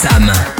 Sam.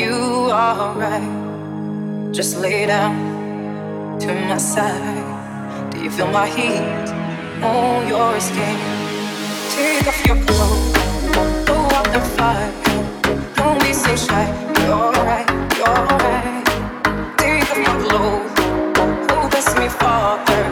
you are right. Just lay down to my side. Do you feel my heat on your skin? Take off your clothes, blow up the fire. Don't be so shy. You're alright, you're alright. Take off my clothes, oh, bless me, Father.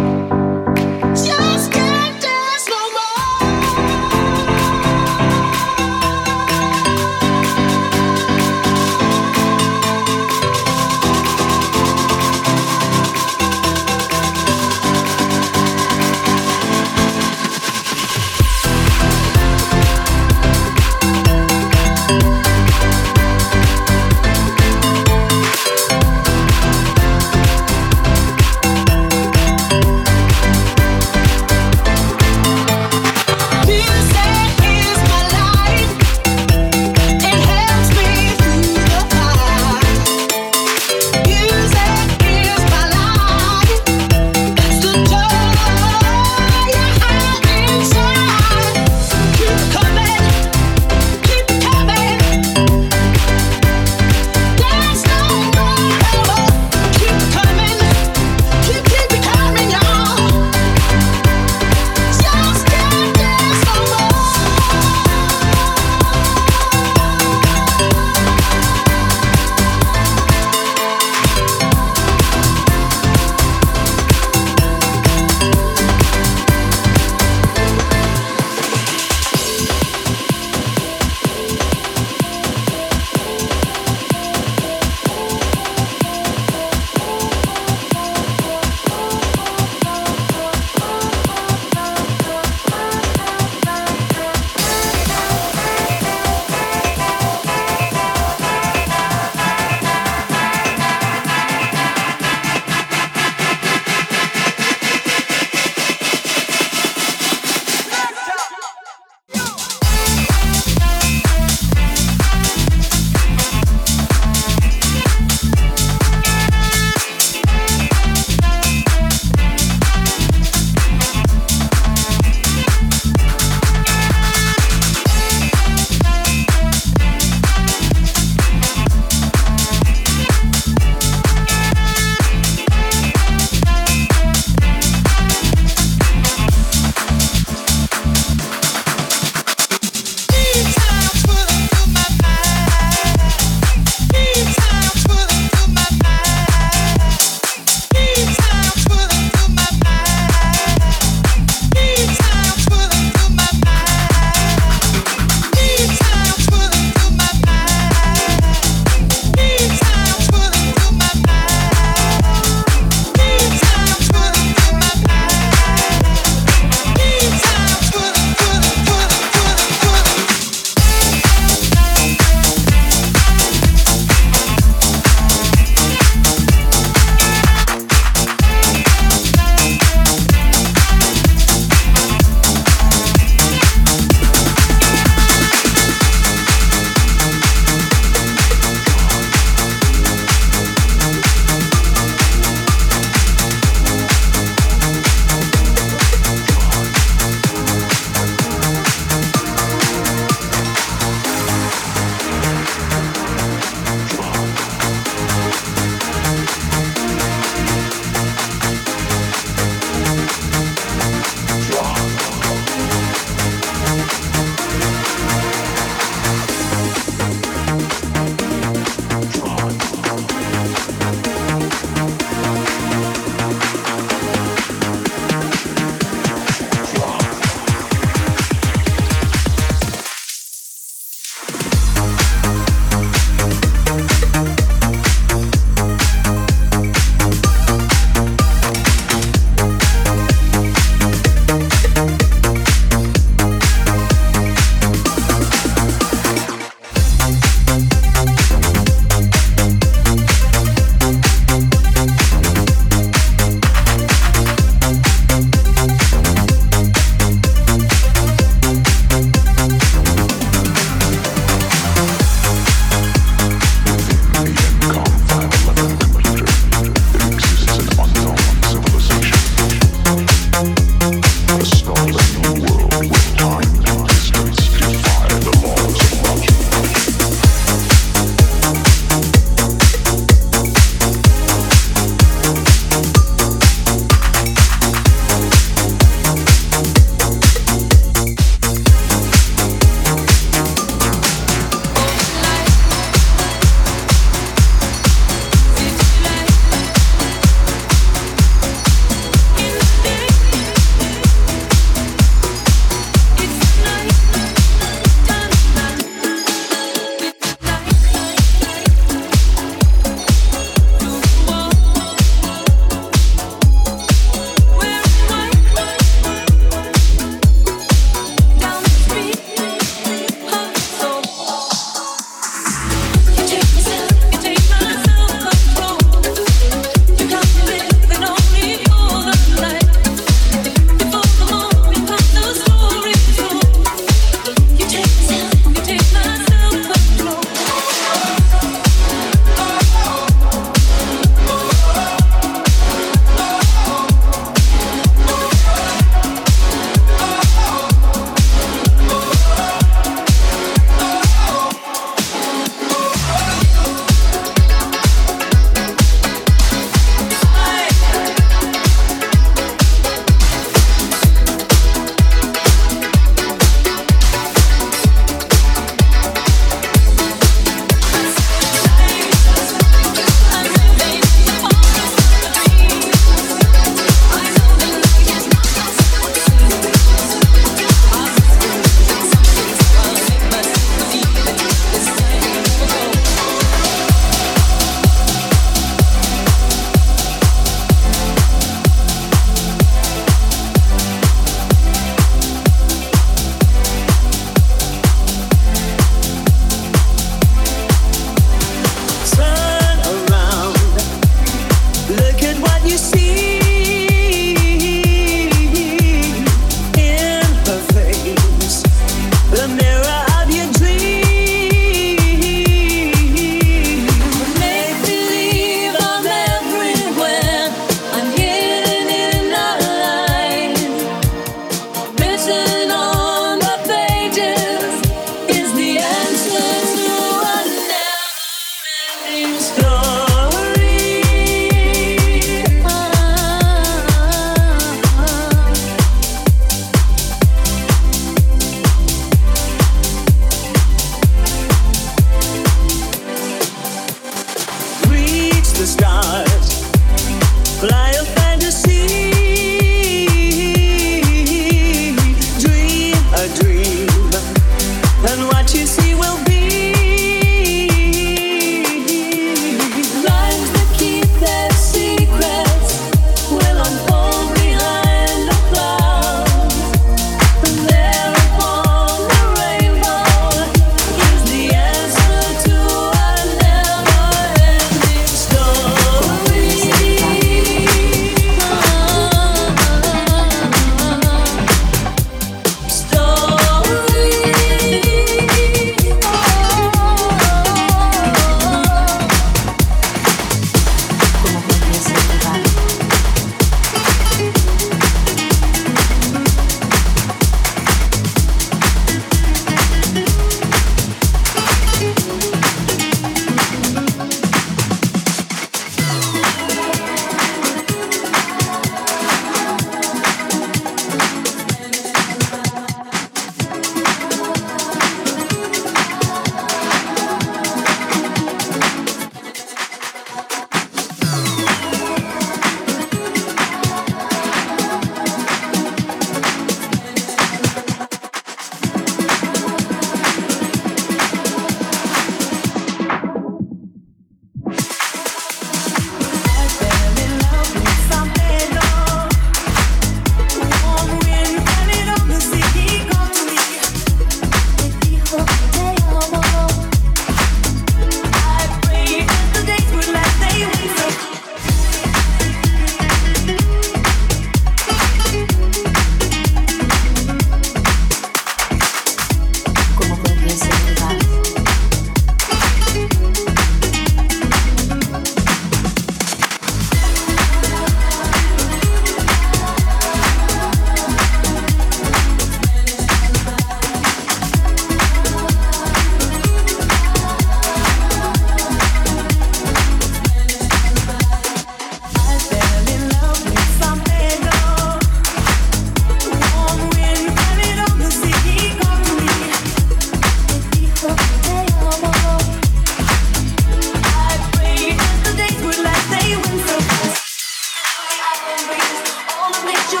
This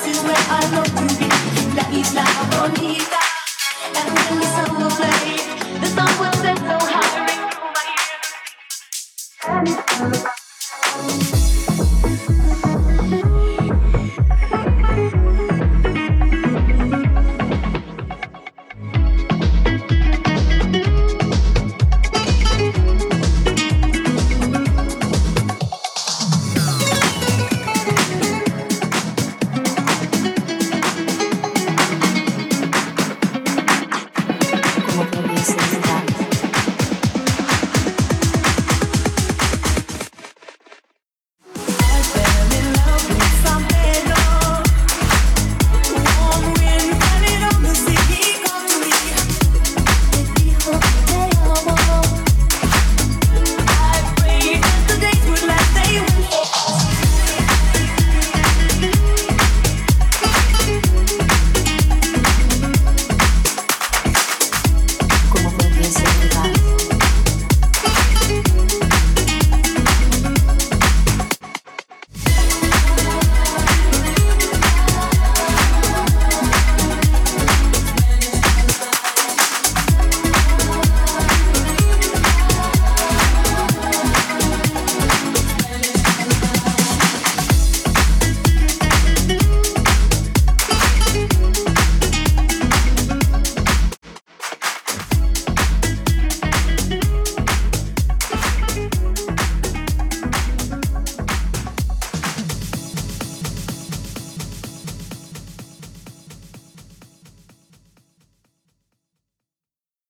see where I love to be, la isla bonita, and we